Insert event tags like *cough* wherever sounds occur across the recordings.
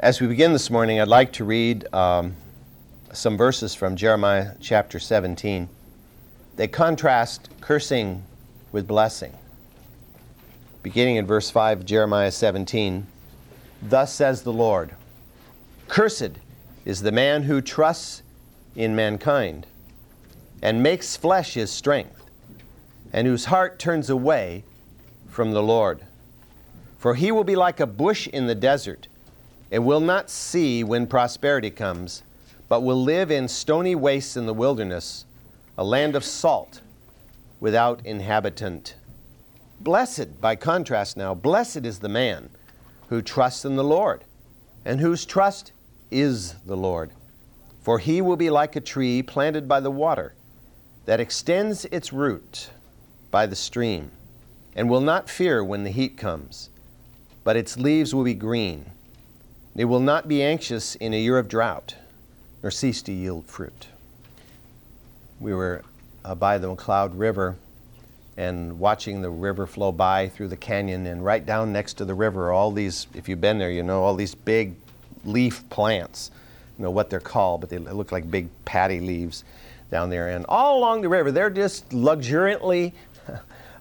As we begin this morning, I'd like to read um, some verses from Jeremiah chapter 17. They contrast cursing with blessing. Beginning in verse 5, Jeremiah 17 Thus says the Lord Cursed is the man who trusts in mankind and makes flesh his strength, and whose heart turns away from the Lord. For he will be like a bush in the desert, and will not see when prosperity comes, but will live in stony wastes in the wilderness, a land of salt without inhabitant. Blessed, by contrast now, blessed is the man who trusts in the Lord, and whose trust is the Lord. For he will be like a tree planted by the water, that extends its root by the stream, and will not fear when the heat comes, but its leaves will be green. It will not be anxious in a year of drought, nor cease to yield fruit. We were uh, by the McCloud River and watching the river flow by through the canyon, and right down next to the river, all these, if you've been there, you know, all these big leaf plants. You know what they're called, but they look like big patty leaves down there. And all along the river, they're just luxuriantly *laughs*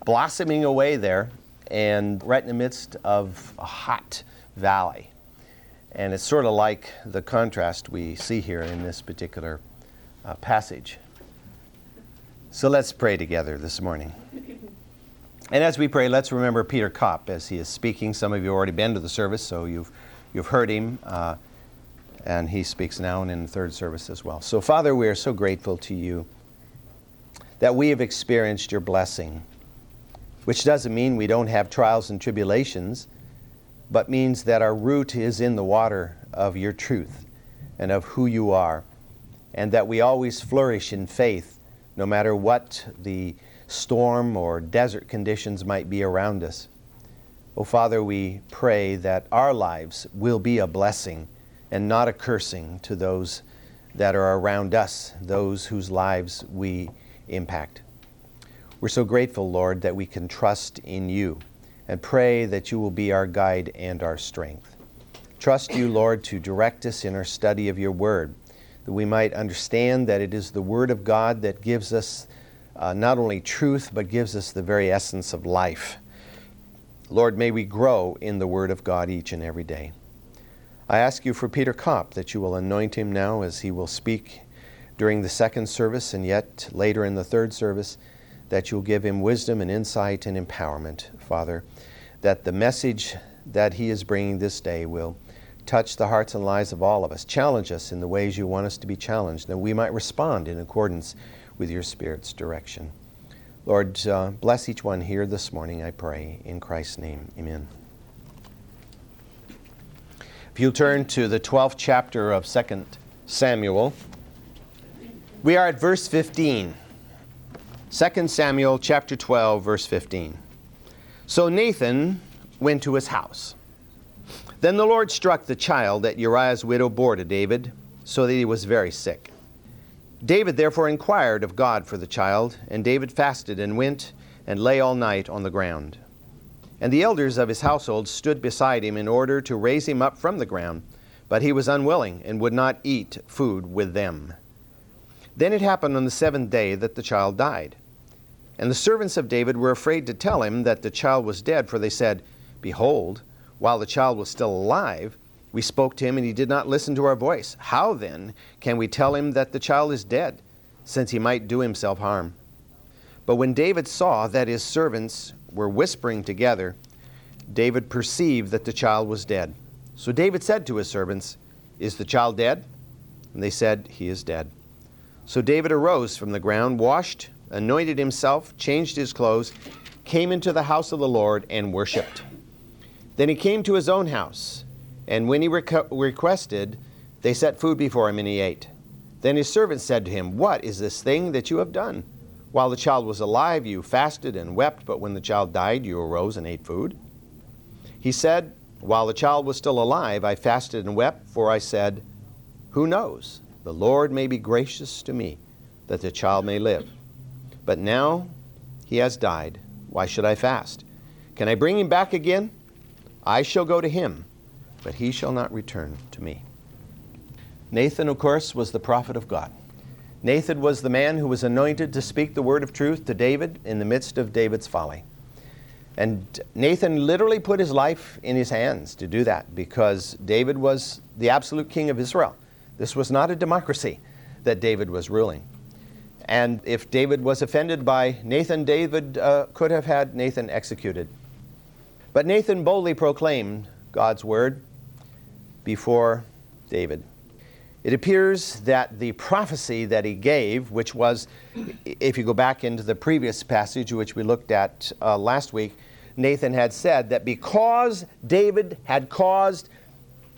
blossoming away there and right in the midst of a hot valley. And it's sort of like the contrast we see here in this particular uh, passage. So let's pray together this morning. And as we pray, let's remember Peter Kopp as he is speaking. Some of you have already been to the service, so you've, you've heard him. Uh, and he speaks now and in the third service as well. So, Father, we are so grateful to you that we have experienced your blessing, which doesn't mean we don't have trials and tribulations, but means that our root is in the water of your truth and of who you are, and that we always flourish in faith no matter what the storm or desert conditions might be around us. Oh, Father, we pray that our lives will be a blessing and not a cursing to those that are around us, those whose lives we impact. We're so grateful, Lord, that we can trust in you and pray that you will be our guide and our strength. Trust you, Lord, to direct us in our study of your word, that we might understand that it is the word of God that gives us uh, not only truth, but gives us the very essence of life. Lord, may we grow in the word of God each and every day. I ask you for Peter Kopp that you will anoint him now as he will speak during the second service and yet later in the third service, that you'll give him wisdom and insight and empowerment, Father, that the message that he is bringing this day will touch the hearts and lives of all of us, challenge us in the ways you want us to be challenged, that we might respond in accordance with your Spirit's direction. Lord, uh, bless each one here this morning, I pray. In Christ's name, amen. If you turn to the 12th chapter of 2 Samuel, we are at verse 15. 2 Samuel chapter 12 verse 15. So Nathan went to his house. Then the Lord struck the child that Uriah's widow bore to David, so that he was very sick. David therefore inquired of God for the child, and David fasted and went and lay all night on the ground. And the elders of his household stood beside him in order to raise him up from the ground, but he was unwilling and would not eat food with them. Then it happened on the seventh day that the child died. And the servants of David were afraid to tell him that the child was dead, for they said, Behold, while the child was still alive, we spoke to him, and he did not listen to our voice. How then can we tell him that the child is dead, since he might do himself harm? But when David saw that his servants were whispering together, David perceived that the child was dead. So David said to his servants, Is the child dead? And they said, He is dead. So David arose from the ground, washed, anointed himself, changed his clothes, came into the house of the Lord, and worshipped. Then he came to his own house, and when he requ- requested, they set food before him, and he ate. Then his servants said to him, What is this thing that you have done? While the child was alive, you fasted and wept, but when the child died, you arose and ate food. He said, While the child was still alive, I fasted and wept, for I said, Who knows? The Lord may be gracious to me, that the child may live. But now he has died. Why should I fast? Can I bring him back again? I shall go to him but he shall not return to me. Nathan, of course, was the prophet of God. Nathan was the man who was anointed to speak the word of truth to David in the midst of David's folly. And Nathan literally put his life in his hands to do that because David was the absolute king of Israel. This was not a democracy that David was ruling. And if David was offended by Nathan, David uh, could have had Nathan executed. But Nathan boldly proclaimed God's word before David. It appears that the prophecy that he gave, which was, if you go back into the previous passage which we looked at uh, last week, Nathan had said that because David had caused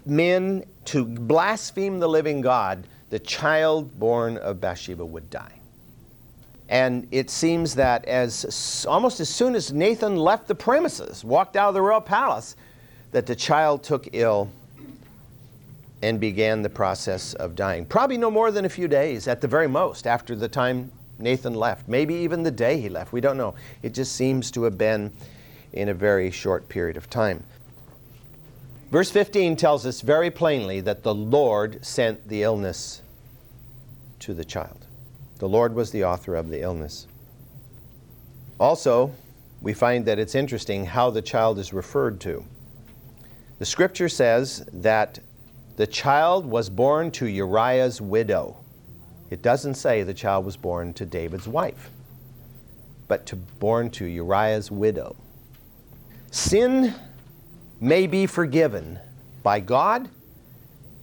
men to blaspheme the living God, the child born of Bathsheba would die. And it seems that as almost as soon as Nathan left the premises, walked out of the royal palace, that the child took ill and began the process of dying. Probably no more than a few days at the very most after the time Nathan left. Maybe even the day he left. We don't know. It just seems to have been in a very short period of time. Verse 15 tells us very plainly that the Lord sent the illness to the child. The Lord was the author of the illness. Also, we find that it's interesting how the child is referred to. The scripture says that the child was born to Uriah's widow. It doesn't say the child was born to David's wife, but to born to Uriah's widow. Sin may be forgiven by God,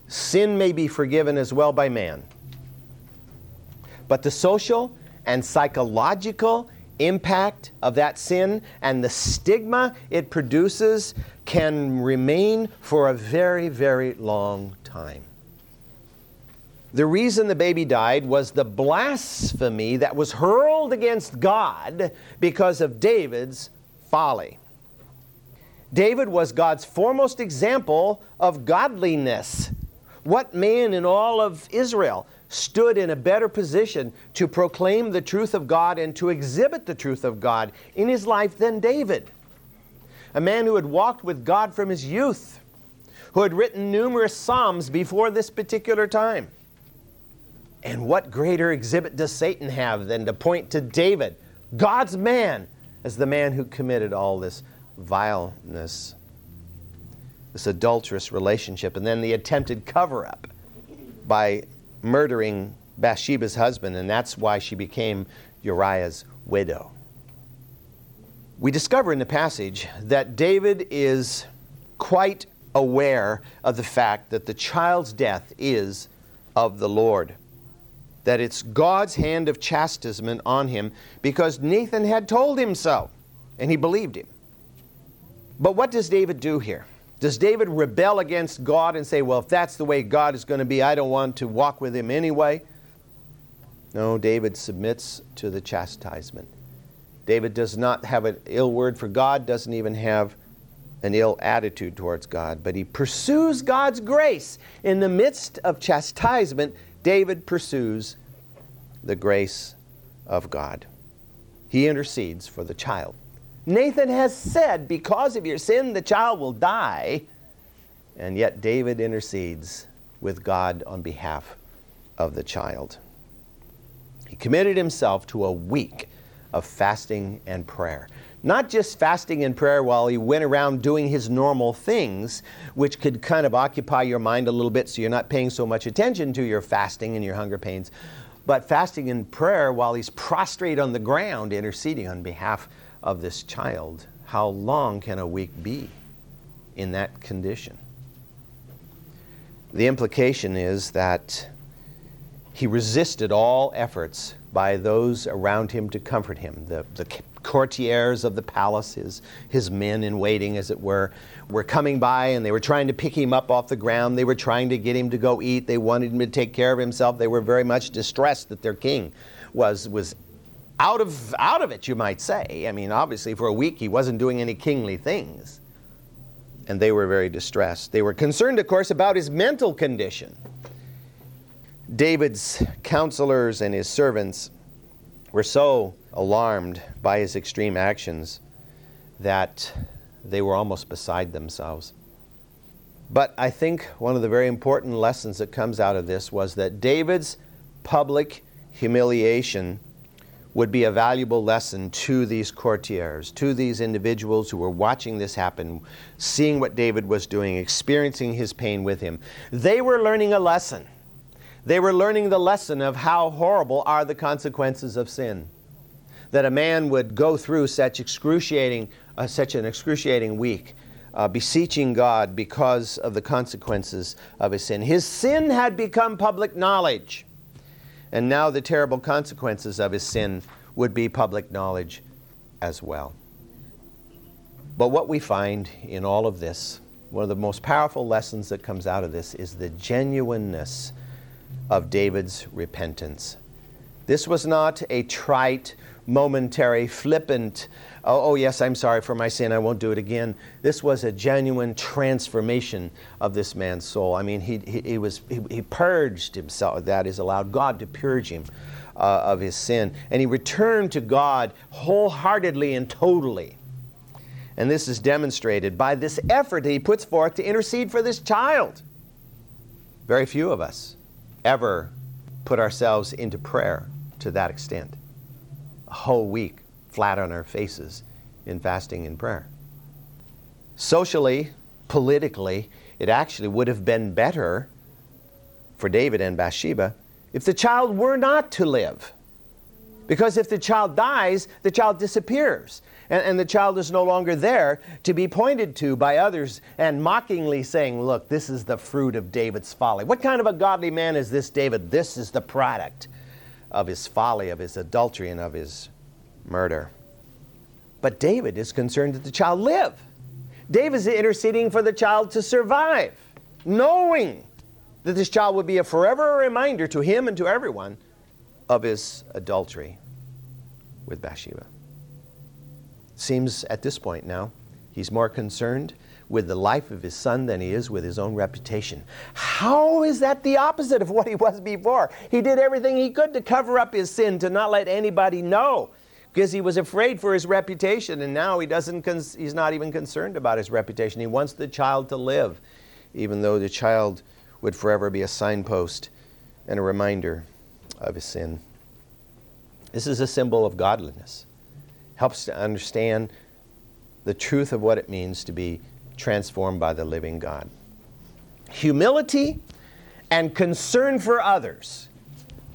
sin may be forgiven as well by man. But the social and psychological impact of that sin and the stigma it produces can remain for a very, very long time. The reason the baby died was the blasphemy that was hurled against God because of David's folly. David was God's foremost example of godliness. What man in all of Israel stood in a better position to proclaim the truth of God and to exhibit the truth of God in his life than David? A man who had walked with God from his youth, who had written numerous Psalms before this particular time. And what greater exhibit does Satan have than to point to David, God's man, as the man who committed all this vileness, this adulterous relationship, and then the attempted cover up by murdering Bathsheba's husband, and that's why she became Uriah's widow. We discover in the passage that David is quite aware of the fact that the child's death is of the Lord. That it's God's hand of chastisement on him because Nathan had told him so, and he believed him. But what does David do here? Does David rebel against God and say, well, if that's the way God is going to be, I don't want to walk with him anyway? No, David submits to the chastisement. David does not have an ill word for God, doesn't even have an ill attitude towards God, but he pursues God's grace. In the midst of chastisement, David pursues the grace of God. He intercedes for the child. Nathan has said, Because of your sin, the child will die. And yet David intercedes with God on behalf of the child. He committed himself to a week of fasting and prayer. Not just fasting and prayer while he went around doing his normal things, which could kind of occupy your mind a little bit so you're not paying so much attention to your fasting and your hunger pains, but fasting and prayer while he's prostrate on the ground interceding on behalf of this child, how long can a week be in that condition? The implication is that he resisted all efforts by those around him to comfort him. The, the courtiers of the palace, his, his men in waiting, as it were, were coming by and they were trying to pick him up off the ground. They were trying to get him to go eat. They wanted him to take care of himself. They were very much distressed that their king was, was out of, out of it, you might say. I mean, obviously, for a week he wasn't doing any kingly things. And they were very distressed. They were concerned, of course, about his mental condition. David's counselors and his servants were so alarmed by his extreme actions that they were almost beside themselves. But I think one of the very important lessons that comes out of this was that David's public humiliation would be a valuable lesson to these courtiers, to these individuals who were watching this happen, seeing what David was doing, experiencing his pain with him. They were learning a lesson. They were learning the lesson of how horrible are the consequences of sin. That a man would go through such excruciating, uh, such an excruciating week, uh, beseeching God because of the consequences of his sin. His sin had become public knowledge. And now the terrible consequences of his sin would be public knowledge as well. But what we find in all of this, one of the most powerful lessons that comes out of this is the genuineness of David's repentance. This was not a trite, momentary, flippant, oh, oh, yes, I'm sorry for my sin, I won't do it again. This was a genuine transformation of this man's soul. I mean, he, he, he was, he, he, purged himself, that is, allowed God to purge him uh, of his sin. And he returned to God wholeheartedly and totally. And this is demonstrated by this effort that he puts forth to intercede for this child. Very few of us ever put ourselves into prayer to that extent. A whole week flat on our faces in fasting and prayer. Socially, politically, it actually would have been better for David and Bathsheba if the child were not to live. Because if the child dies, the child disappears. And, and, the child is no longer there to be pointed to by others and mockingly saying, Look, this is the fruit of David's folly. What kind of a godly man is this David? This is the product of his folly, of his adultery, and of his murder. But David is concerned that the child live. David is interceding for the child to survive, knowing that this child would be a forever reminder to him and to everyone of his adultery with Bathsheba. Seems at this point now, he's more concerned with the life of his son than he is with his own reputation. How is that the opposite of what he was before? He did everything he could to cover up his sin, to not let anybody know because he was afraid for his reputation and now he doesn't he's not even concerned about his reputation. He wants the child to live even though the child would forever be a signpost and a reminder of his sin. This is a symbol of godliness. Helps to understand the truth of what it means to be transformed by the living god. Humility and concern for others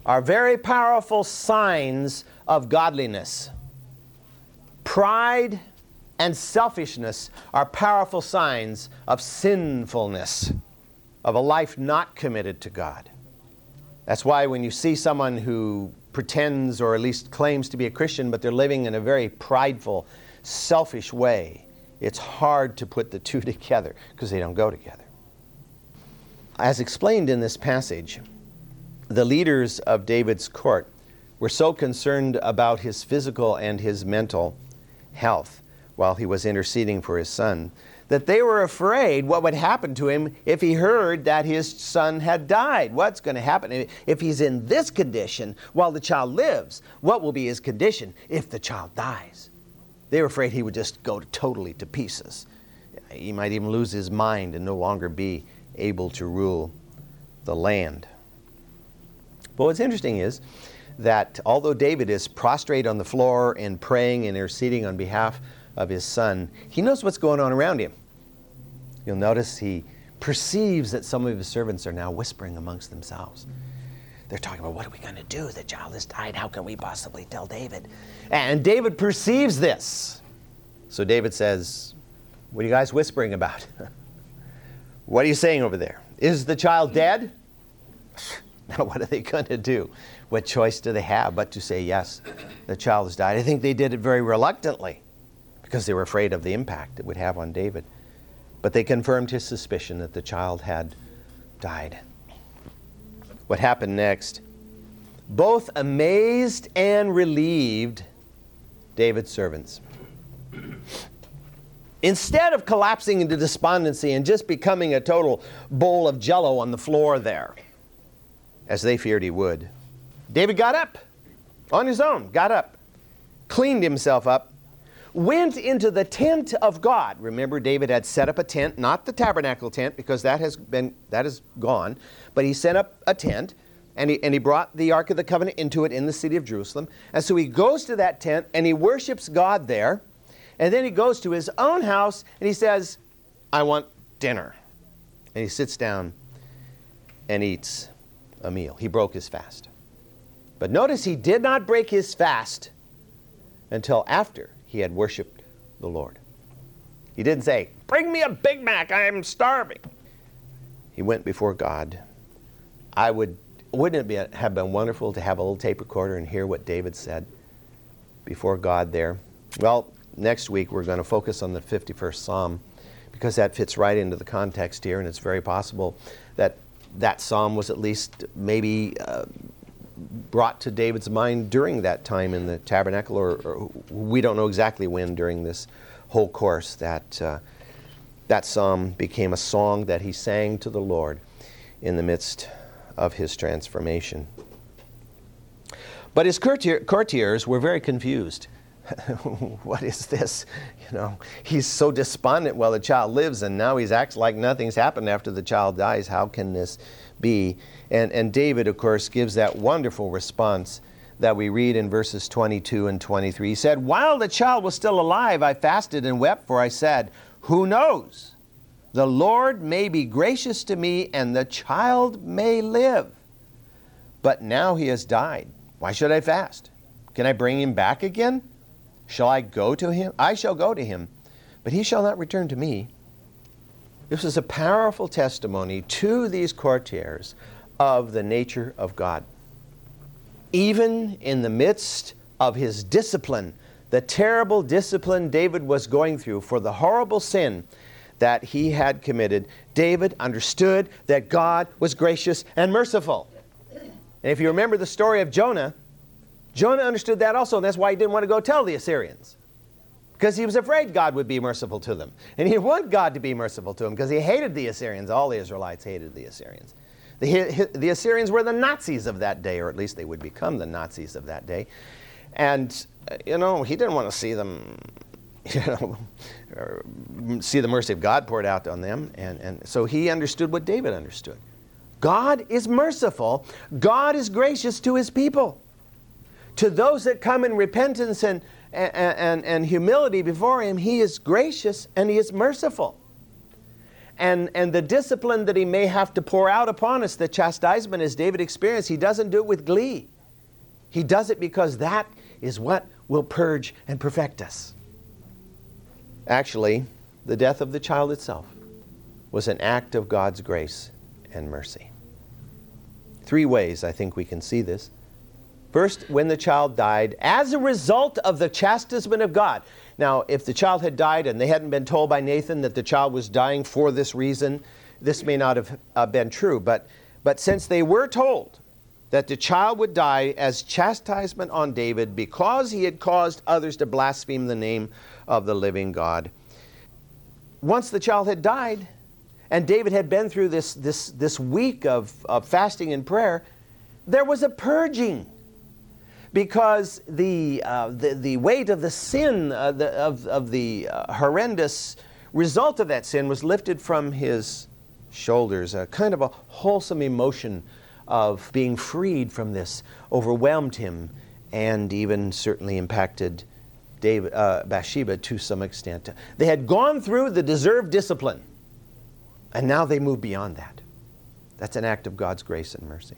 are very powerful signs of godliness. Pride and selfishness are powerful signs of sinfulness, of a life not committed to God. That's why when you see someone who pretends or at least claims to be a Christian, but they're living in a very prideful, selfish way, it's hard to put the *laughs* two together because they don't go together. As explained in this passage, the leaders of David's court were so concerned about his physical and his mental health while he was interceding for his son that they were afraid what would happen to him if he heard that his son had died. What's going to happen if he's in this condition while the child lives? What will be his condition if the child dies? They were afraid he would just go totally to pieces. He might even lose his mind and no longer be able to rule the land. But what's interesting is that although David is prostrate on the floor and praying and interceding on behalf of his son, he knows what's going on around him. You'll notice he perceives that some of his servants are now whispering amongst themselves. They're talking about what are we going to do? The child has died. How can we possibly tell David? And David perceives this. So David says, What are you guys whispering about? *laughs* what are you saying over there? Is the child dead? *laughs* Now, what are they going to do? What choice do they have but to say, yes, the child has died? I think they did it very reluctantly because they were afraid of the impact it would have on David. But they confirmed his suspicion that the child had died. What happened next? Both amazed and relieved David's servants. Instead of collapsing into despondency and just becoming a total bowl of jello on the floor there, as they feared he would. David got up on his own, got up, cleaned himself up, went into the tent of God. Remember, David had set up a tent, not the tabernacle tent, because that has been that is gone, but he set up a tent. And he, and he brought the Ark of the Covenant into it in the city of Jerusalem. And so he goes to that tent and he worships God there. And then he goes to his own house and he says, I want dinner. And he sits down and eats a meal. He broke his fast. But notice he did not break his fast until after he had worshiped the Lord. He didn't say, Bring me a Big Mac, I am starving. He went before God. I would, wouldn't it be, have been wonderful to have a little tape recorder and hear what David said before God there? Well, next week we're going to focus on the 51st Psalm because that fits right into the context here, and it's very possible that that psalm was at least maybe uh, brought to David's mind during that time in the tabernacle, or, or we don't know exactly when during this whole course that uh, that psalm became a song that he sang to the Lord in the midst of his transformation. But his courtier, courtiers were very confused. *laughs* what is this? You know, he's so despondent while the child lives, and now he acts like nothing's happened after the child dies. How can this be? And, and David, of course, gives that wonderful response that we read in verses 22 and 23. He said, While the child was still alive, I fasted and wept, for I said, Who knows? The Lord may be gracious to me, and the child may live. But now he has died. Why should I fast? Can I bring him back again? Shall I go to him? I shall go to him, but he shall not return to me. This is a powerful testimony to these courtiers of the nature of God. Even in the midst of his discipline, the terrible discipline David was going through for the horrible sin that he had committed, David understood that God was gracious and merciful. And if you remember the story of Jonah, Jonah understood that also, and that's why he didn't want to go tell the Assyrians. Because he was afraid God would be merciful to them. And he *laughs* wanted God to be merciful to him because he hated the Assyrians. All the Israelites hated the Assyrians. The, the Assyrians were the Nazis of that day, or at least they would become the Nazis of that day. And, uh, you know, he didn't want to see them, *laughs* you know, *laughs* see the mercy of God poured out on them. And, and so he understood what David understood. God is merciful, God is gracious to his people to those that come in repentance and, and, and, and humility before Him, He is gracious and He is merciful. And, and the discipline that He may have to pour out upon us, the chastisement as David experienced, He doesn't do it with glee. He does it because that is what will purge and perfect us. Actually, the death of the child itself was an act of God's grace and mercy. Three ways I think we can see this. First, when the child died, as a result of the chastisement of God. Now, if the child had died and they hadn't been told by Nathan that the child was dying for this reason, this may not have uh, been true. But, but since they were told that the child would die as chastisement on David because he had caused others to blaspheme the name of the living God, once the child had died, and David had been through this, this, this week of, of fasting and prayer, there was a purging because the, uh, the, the, weight of the sin, uh, the, of, of the uh, horrendous result of that sin was lifted from his shoulders. A kind of a wholesome emotion of being freed from this overwhelmed him and even certainly impacted David, uh, Bathsheba to some extent. They had gone through the deserved discipline, and now they move beyond that. That's an act of God's grace and mercy.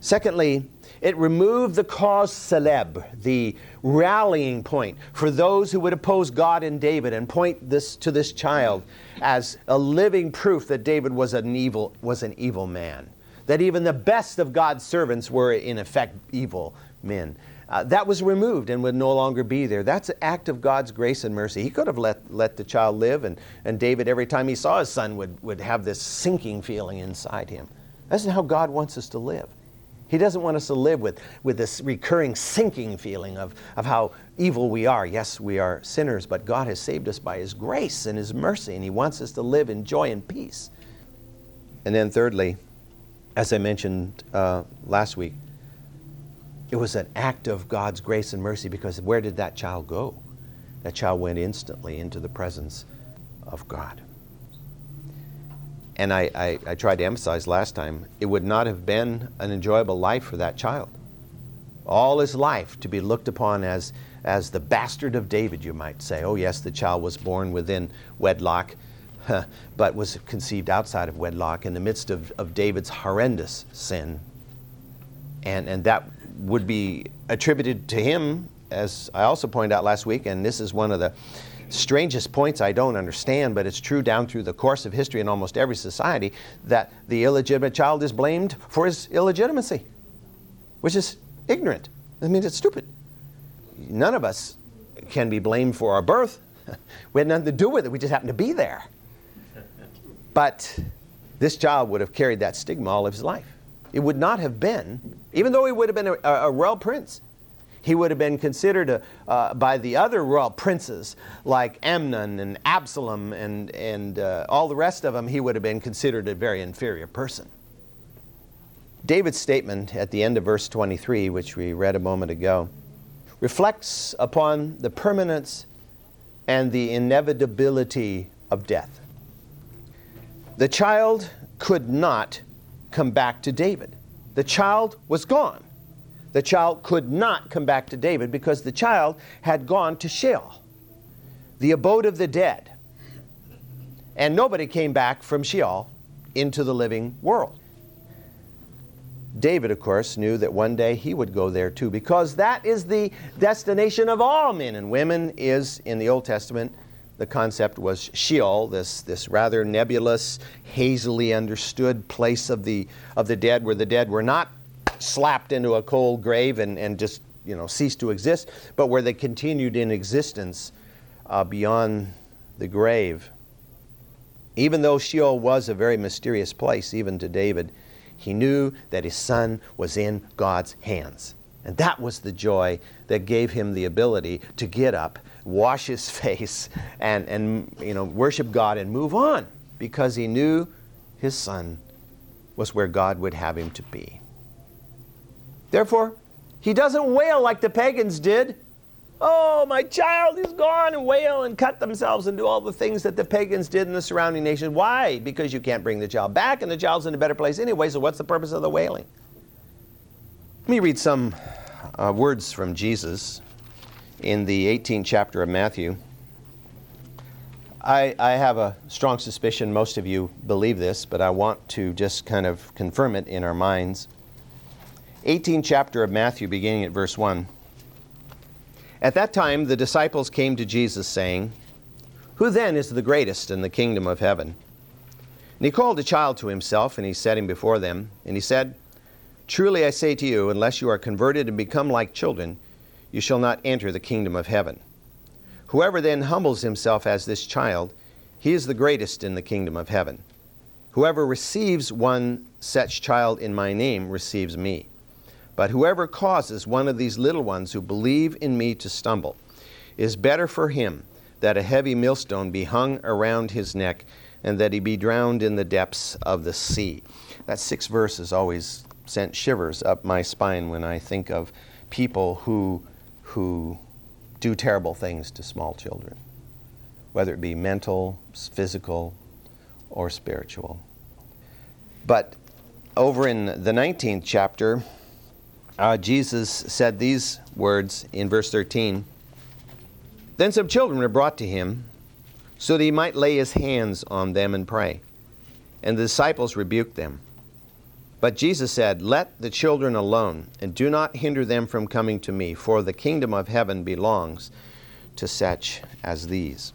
Secondly, it removed the cause célèbre, the rallying point for those who would oppose God and David and point this to this child as a living proof that David was an evil, was an evil man. That even the best of God's servants were, in effect, evil men. Uh, that was removed and would no longer be there. That's an act of God's grace and mercy. He could have let, let the child live, and, and David, every time he saw his son, would, would have this sinking feeling inside him. That's not how God wants us to live. He doesn't want us to live with, with this recurring sinking feeling of, of how evil we are. Yes, we are sinners, but God has saved us by His grace and His mercy, and He wants us to live in joy and peace. And then, thirdly, as I mentioned uh, last week, it was an act of God's grace and mercy because where did that child go? That child went instantly into the presence of God. And I, I, I, tried to emphasize last time, it would not have been an enjoyable life for that child. All his life to be looked upon as, as the bastard of David, you might say. Oh, yes, the child was born within wedlock, but was conceived outside of wedlock in the midst of, of David's horrendous sin. And, and that would be attributed to him, as I also pointed out last week, and this is one of the strangest points I don't understand, but it's true down through the course of history in almost every society that the illegitimate child is blamed for his illegitimacy, which is ignorant. I mean, it's stupid. None of us can be blamed for our birth. *laughs* we had nothing to do with it, we just happened to be there. But this child would have carried that stigma all of his life. It would not have been, even though he would have been a, a royal prince, he would have been considered uh, by the other royal princes like Amnon and Absalom and, and uh, all the rest of them, he would have been considered a very inferior person. David's statement at the end of verse 23, which we read a moment ago, reflects upon the permanence and the inevitability of death. The child could not come back to David. The child was gone. The child could not come back to David because the child had gone to Sheol, the abode of the dead. And nobody came back from Sheol into the living world. David, of course, knew that one day he would go there too, because that is the destination of all men and women, is in the Old Testament the concept was Sheol, this, this rather nebulous, hazily understood place of the, of the dead, where the dead were not slapped into a cold grave and, and just you know, ceased to exist, but where they continued in existence uh, beyond the grave. Even though Sheol was a very mysterious place, even to David, he knew that his son was in God's hands. And that was the joy that gave him the ability to get up wash his *laughs* face and, and you know, worship God and move on because he knew his son was where God would have him to be. Therefore, he doesn't wail like the pagans did. Oh, my child is gone, and wail and cut themselves and do all the things that the pagans did in the surrounding nations. Why? Because you can't bring the child back, and the child's in a better place anyway, so what's the purpose of the wailing? Let me read some uh, words from Jesus in the 18th chapter of Matthew. I, I, have a strong suspicion most of you believe this, but I want to just kind of confirm it in our minds. 18th chapter of Matthew, beginning at verse 1. At that time, the disciples came to Jesus, saying, Who then is the greatest in the kingdom of heaven? And he called a child to himself, and he set him before them. And he said, Truly I say to you, unless you are converted and become like children, you shall not enter the kingdom of heaven. Whoever then humbles himself as this child, he is the greatest in the kingdom of heaven. Whoever receives one such child in my name receives me. But whoever causes one of these little ones who believe in me to stumble, is better for him that a heavy millstone be hung around his neck and that he be drowned in the depths of the sea. That six verses always sent shivers up my spine when I think of people who who do terrible things to small children, whether it be mental, physical, or spiritual. But over in the 19th chapter, uh, Jesus said these words in verse 13 Then some children were brought to him so that he might lay his hands on them and pray. And the disciples rebuked them. But Jesus said, Let the children alone, and do not hinder them from coming to me, for the kingdom of heaven belongs to such as these.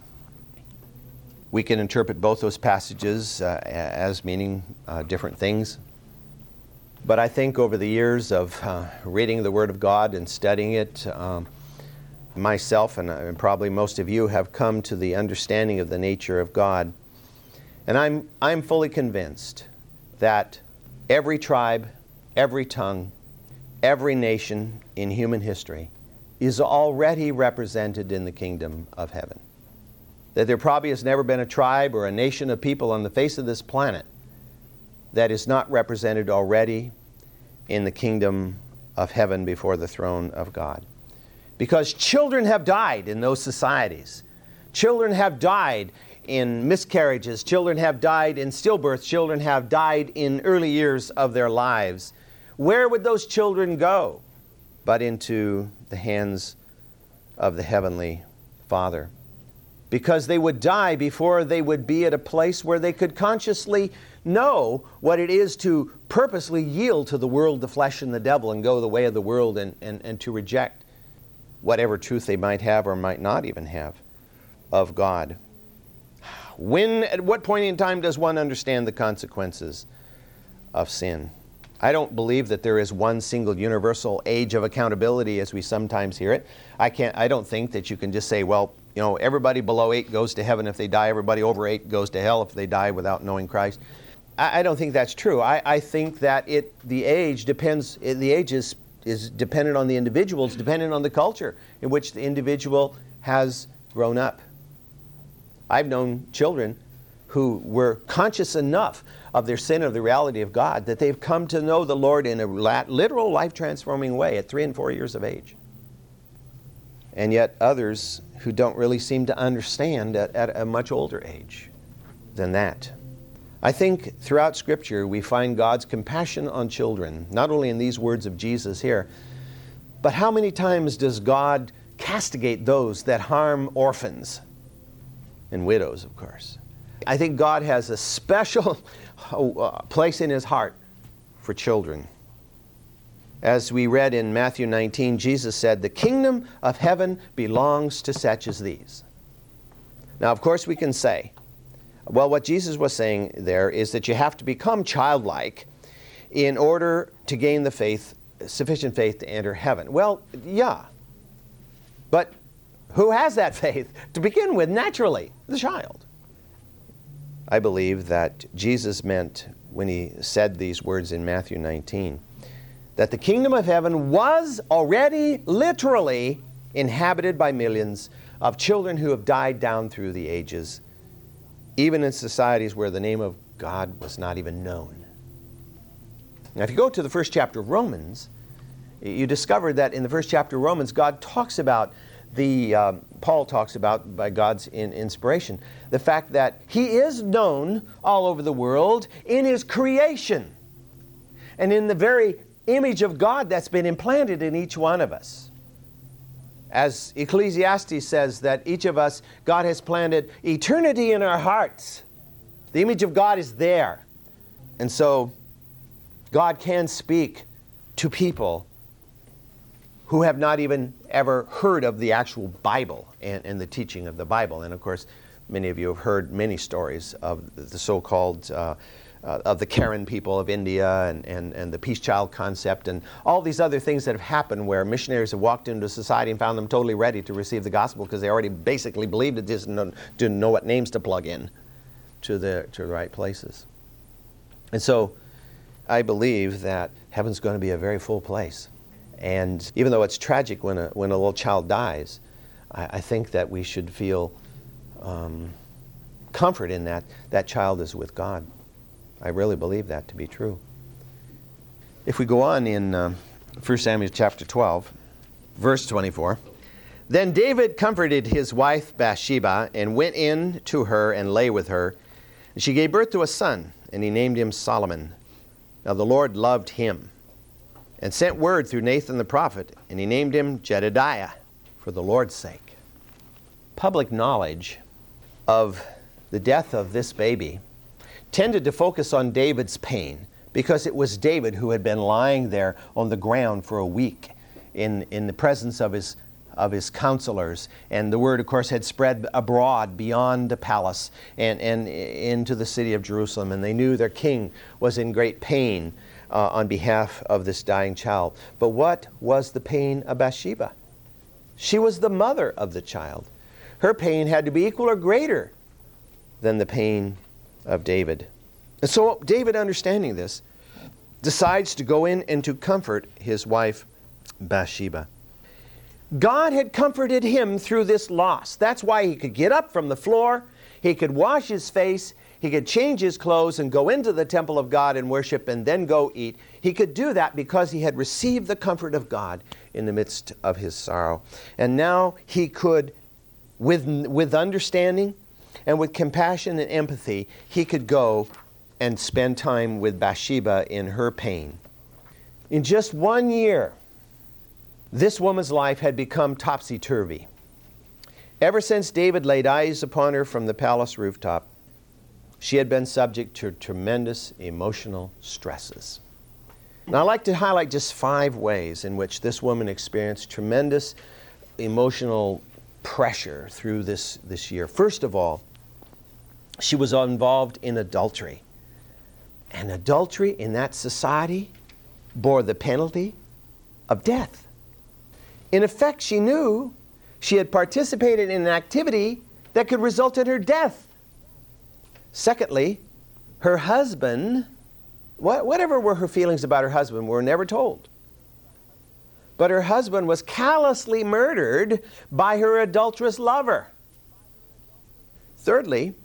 We can interpret both those passages uh, as meaning uh, different things. But I think over the years of uh, reading the Word of God and studying it, um, myself and, uh, and probably most of you have come to the understanding of the nature of God. And I'm, I'm fully convinced that every tribe, every tongue, every nation in human history is already represented in the kingdom of heaven. That there probably has never been a tribe or a nation of people on the face of this planet that is not represented already in the kingdom of heaven before the throne of God. Because children have died in those societies. Children have died in miscarriages, children have died in stillbirth, children have died in early years of their lives. Where would those children go but into the hands of the Heavenly Father? Because they would die before they would be at a place where they could consciously know what it is to purposely yield to the world, the flesh, and the devil and go the way of the world and, and, and to reject whatever truth they might have or might not even have of God. When, at what point in time does one understand the consequences of sin? I don't believe that there is one single universal age of accountability as we sometimes hear it. I can't I don't think that you can just say, well, you know, everybody below 8 goes to heaven if they die, everybody over 8 goes to hell if they die without knowing Christ. I, I don't think that's true. I, I think that it the age depends the age is is dependent on the individual, it's dependent on the culture in which the individual has grown up. I've known children who were conscious enough of their sin, of the reality of God, that they've come to know the Lord in a literal life transforming way at three and four years of age. And yet, others who don't really seem to understand at, at a much older age than that. I think throughout Scripture we find God's compassion on children, not only in these words of Jesus here, but how many times does God castigate those that harm orphans? and widows, of course. I think God has a special *laughs* place in his heart for children. As we read in Matthew 19, Jesus said, The kingdom of heaven belongs to such as these. Now, of course, we can say, well, what Jesus was saying there is that you have to become childlike in order to gain the faith, sufficient faith to enter heaven. Well, yeah. But who has that *laughs* faith to begin with naturally? The child. I believe that Jesus meant when he said these words in Matthew 19 that the kingdom of heaven was already literally inhabited by millions of children who have died down through the ages, even in societies where the name of God was not even known. Now, if you go to the first chapter of Romans, you discover that in the first chapter of Romans, God talks about the uh, Paul talks about by God's in inspiration the fact that he is known all over the world in his creation and in the very image of God that's been implanted in each one of us. As Ecclesiastes says, that each of us, God has planted eternity in our hearts. The image of God is there. And so, God can speak to people who have not even ever heard of the actual Bible and, and the teaching of the Bible. And of course, many of you have heard many stories of the so called. Uh, uh, of the Karen people of India and, and, and the peace child concept and all these other things that have happened where missionaries have walked into society and found them totally ready to receive the gospel because they already basically believed it, just didn't know, didn't know what names to plug in to the, to the right places. And so I believe that heaven's going to be a very full place. And even though it's tragic when a, when a little child dies, I, I think that we should feel um, comfort in that that child is with God. I really believe that to be true. If we go on in uh, 1 Samuel chapter 12, verse 24, then David comforted his wife Bathsheba and went in to her and lay with her. And she gave birth to a son, and he named him Solomon. Now the Lord loved him and sent word through Nathan the prophet, and he named him Jedidiah for the Lord's sake. Public knowledge of the death of this baby tended to focus on David's pain because it was David who had been lying there on the ground for a week in, in the presence of his, of his counselors. And the word, of course, had spread abroad beyond the palace and, and into the city of Jerusalem. And they knew their king was in great pain uh, on behalf of this dying child. But what was the pain of Bathsheba? She was the mother of the child. Her pain had to be equal or greater than the pain of David. And so David, understanding this, decides to go in and to comfort his wife Bathsheba. God had comforted him through this loss. That's why he could get up from the floor, he could wash his face, he could change his clothes and go into the temple of God and worship and then go eat. He could do that because he had received the comfort of God in the midst of his sorrow. And now he could, with, with understanding and with compassion and empathy, he could go and spend time with Bathsheba in her pain. In just one year, this woman's life had become topsy turvy. Ever since David laid eyes upon her from the palace rooftop, she had been subject to tremendous emotional stresses. Now, I'd like to highlight just five ways in which this woman experienced tremendous emotional pressure through this, this year. First of all, she was involved in adultery. And adultery in that society bore the penalty of death. In effect, she knew she had participated in an activity that could result in her death. Secondly, her husband, whatever were her feelings about her husband, were never told. But her husband was callously murdered by her adulterous lover. Thirdly,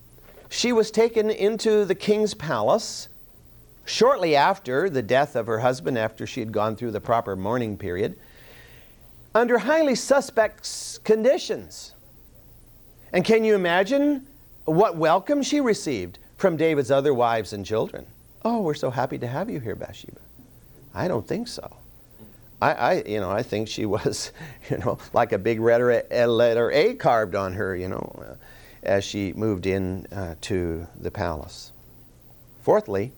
she was taken into the king's palace shortly after the death of her husband, after she had gone through the proper mourning period, under highly suspect conditions. And can you imagine what welcome she received from David's other wives and children? Oh, we're so happy to have you here, Bathsheba. I don't think so. I, I, you know, I think she *laughs* was, you know, like a big letter, letter A carved on her, you know, uh, as she moved in uh, to the palace. Fourthly,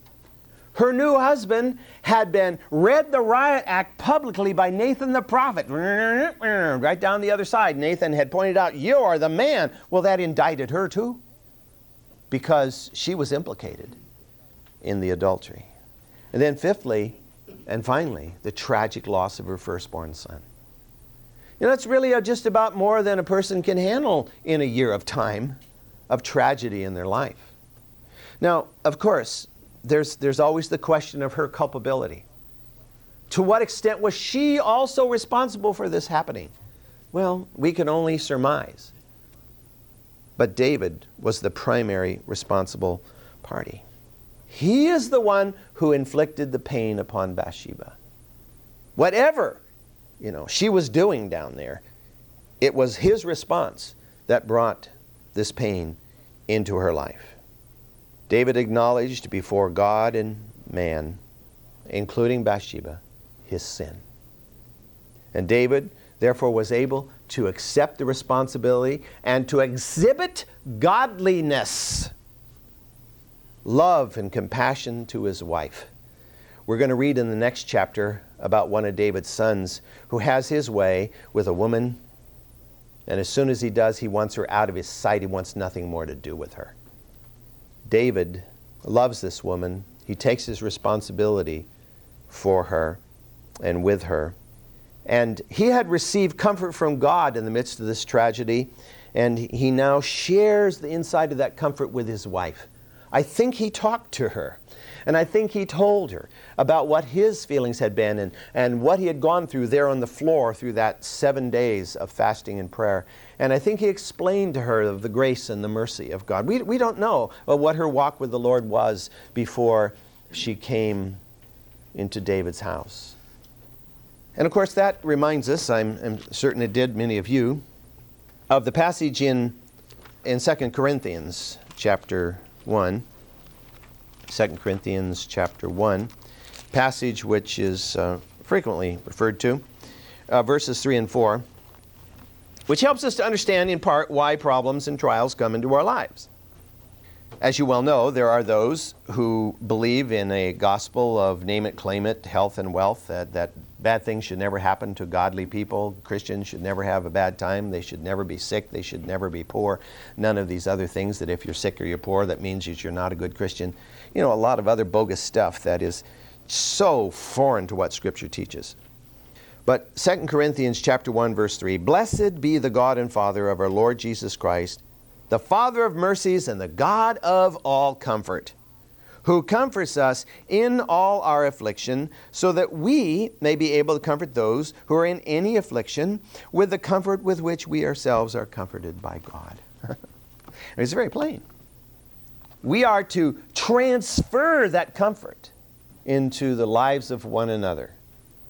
her new husband had been read the riot act publicly by Nathan the prophet. *laughs* Right down the other side, Nathan had pointed out, You are the man. Well, that indicted her too, because she was implicated in the adultery. And then, fifthly, and finally, the tragic loss of her firstborn son. You know, it's really just about more than a person can handle in a year of time of tragedy in their life. Now, of course, there's, there's always the question of her culpability. To what extent was she also responsible for this happening? Well, we can only surmise. But David was the primary responsible party. He is the one who inflicted the pain upon Bathsheba. Whatever, you know, she was doing down there, it was his response that brought this pain into her life. David acknowledged before God and man, including Bathsheba, his sin. And David, therefore, was able to accept the responsibility and to exhibit godliness, love, and compassion to his wife. We're going to read in the next chapter about one of David's sons who has his way with a woman, and as soon as he does, he wants her out of his sight. He wants nothing more to do with her. David loves this woman. He takes his responsibility for her and with her. And he had received comfort from God in the midst of this tragedy, and he now shares the inside of that comfort with his wife. I think he talked to her. And I think he told her about what his feelings had been and, and what he had gone through there on the floor through that seven days of fasting and prayer. And I think he explained to her of the grace and the mercy of God. We, we don't know what her walk with the Lord was before she came into David's house. And of course, that reminds us, I'm, I'm certain it did many of you, of the passage in, in 2 Corinthians chapter 1. 2 Corinthians chapter 1, passage which is uh, frequently referred to, uh, verses 3 and 4 which helps us to understand in part why problems and trials come into our lives. As you well know, there are those who believe in a gospel of name it, claim it, health and wealth, that, that bad things should never happen to godly people. Christians should never have a bad time. They should never be sick. They should never be poor. None of these other things that if you're sick or you're poor, that means that you're not a good Christian. You know, a lot of other bogus stuff that is so foreign to what Scripture teaches. But 2 Corinthians chapter 1 verse 3, blessed be the God and Father of our Lord Jesus Christ, the Father of mercies and the God of all comfort, who comforts us in all our affliction, so that we may be able to comfort those who are in any affliction with the comfort with which we ourselves are comforted by God. *laughs* it's very plain. we are to transfer that comfort into the lives of one another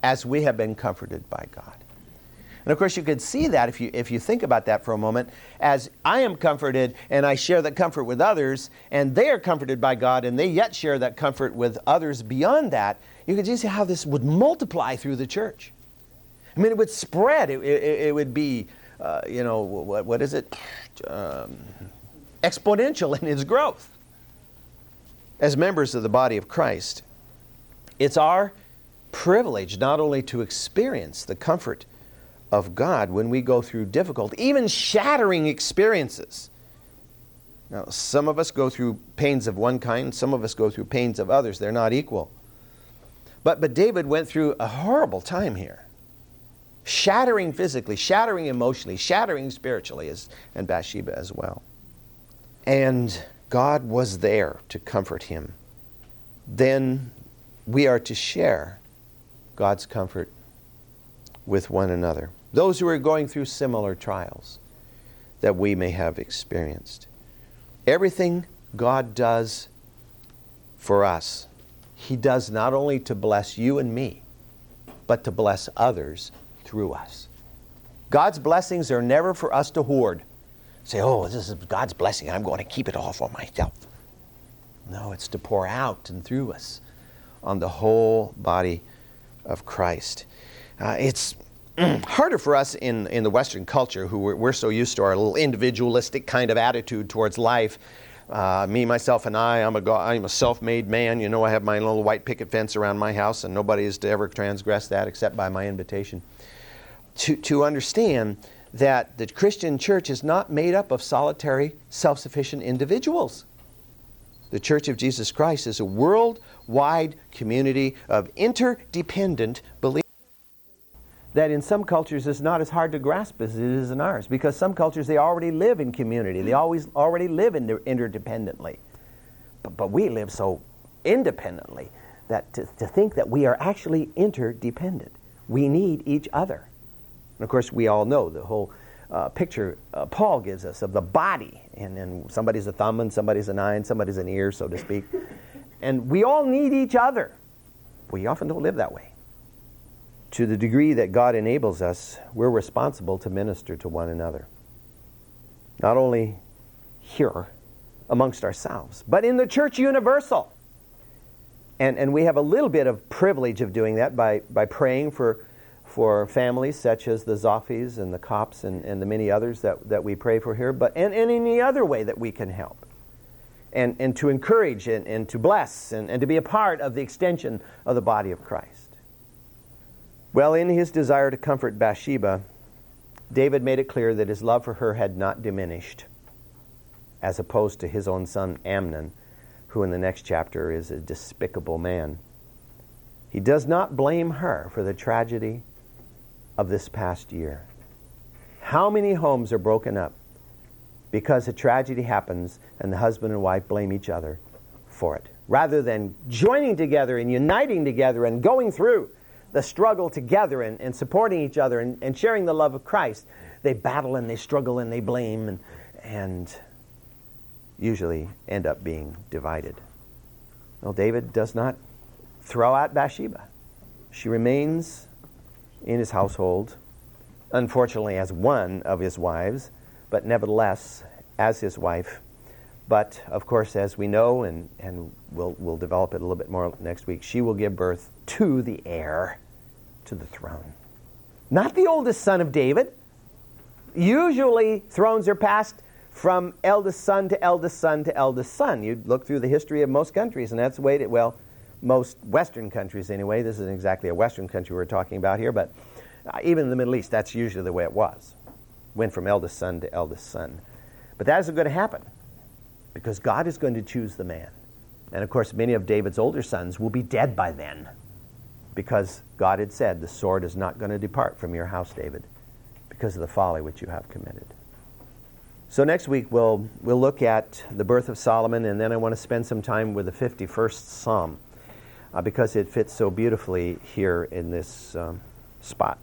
as we have been comforted by God. And of course, you could see that if you, if you think about that for a moment, as I am comforted and I share that comfort with others, and they are comforted by God and they yet share that comfort with others beyond that, you can see how this would multiply through the church. I mean, it would spread, it, it, it would be, uh, you know, what, what is it? Um, exponential in its growth. As members of the body of Christ, it's our privilege not only to experience the comfort of God when we go through difficult, even shattering experiences. Now, some of us go through pains of one kind, some of us go through pains of others. They're not equal. But, but David went through a horrible time here. Shattering physically, shattering emotionally, shattering spiritually, as, and Bathsheba as well. And God was there to comfort him. Then we are to share God's comfort with one another those who are going through similar trials that we may have experienced. Everything God does for us, He does not only to bless you and me, but to bless others through us. God's blessings are never for us to hoard. Say, oh, this is God's blessing, I'm going to keep it all for myself. No, it's to pour out and through us on the whole body of Christ. Uh, it's *clears throat* harder for us in, in the Western culture, who we're, we're, so used to our little individualistic kind of attitude towards life. Uh, me, myself, and I, I'm a, I'm a self made man. You know, I have my little white picket fence around my house, and nobody is to ever transgress that except by my invitation. To, to understand that the Christian church is not made up of solitary, self sufficient individuals. The Church of Jesus Christ is a worldwide community of interdependent believers that in some cultures is not as hard to grasp as it is in ours because some cultures they already live in community. They always already live inter- interdependently. But, but we live so independently that to, to think that we are actually interdependent. We need each other. And of course we all know the whole uh, picture uh, paul gives us of the body. And, and somebody's a thumb and somebody's an eye and somebody's an ear so to speak. And we all need each other. We often don't live that way to the degree that God enables us, we're responsible to minister to one another. Not only here amongst ourselves, but in the church universal. And, and we have a little bit of privilege of doing that by, by praying for, for families such as the Zoffis and the Cops and, and the many others that, that we pray for here, but and, and any other way that we can help. And, and to encourage and, and to bless and, and to be a part of the extension of the body of Christ. Well, in his desire to comfort Bathsheba, David made it clear that his love for her had not diminished, as opposed to his own son Amnon, who in the next chapter is a despicable man. He does not blame her for the tragedy of this past year. How many homes are broken up because a tragedy happens and the husband and wife blame each other for it, rather than joining together and uniting together and going through the struggle together and, and supporting each other and, and sharing the love of Christ, they battle and they struggle and they blame and, and usually end up being divided. Well, David does not throw out Bathsheba. She remains in his household, unfortunately, as one of his wives, but nevertheless as his wife. But of course, as we know, and, and we'll, we'll develop it a little bit more next week, she will give birth to the heir to the throne. Not the oldest son of David. Usually, thrones are passed from eldest son to eldest son to eldest son. You look through the history of most countries, and that's the way it, well, most Western countries anyway. This isn't exactly a Western country we're talking about here, but uh, even in the Middle East, that's usually the way it was. Went from eldest son to eldest son. But that isn't going to happen because God is going to choose the man. And of course, many of David's older sons will be dead by then because God had said, The sword is not going to depart from your house, David, because of the folly which you have committed. So next week we'll, we'll look at the birth of Solomon, and then I want to spend some time with the 51st Psalm uh, because it fits so beautifully here in this um, spot.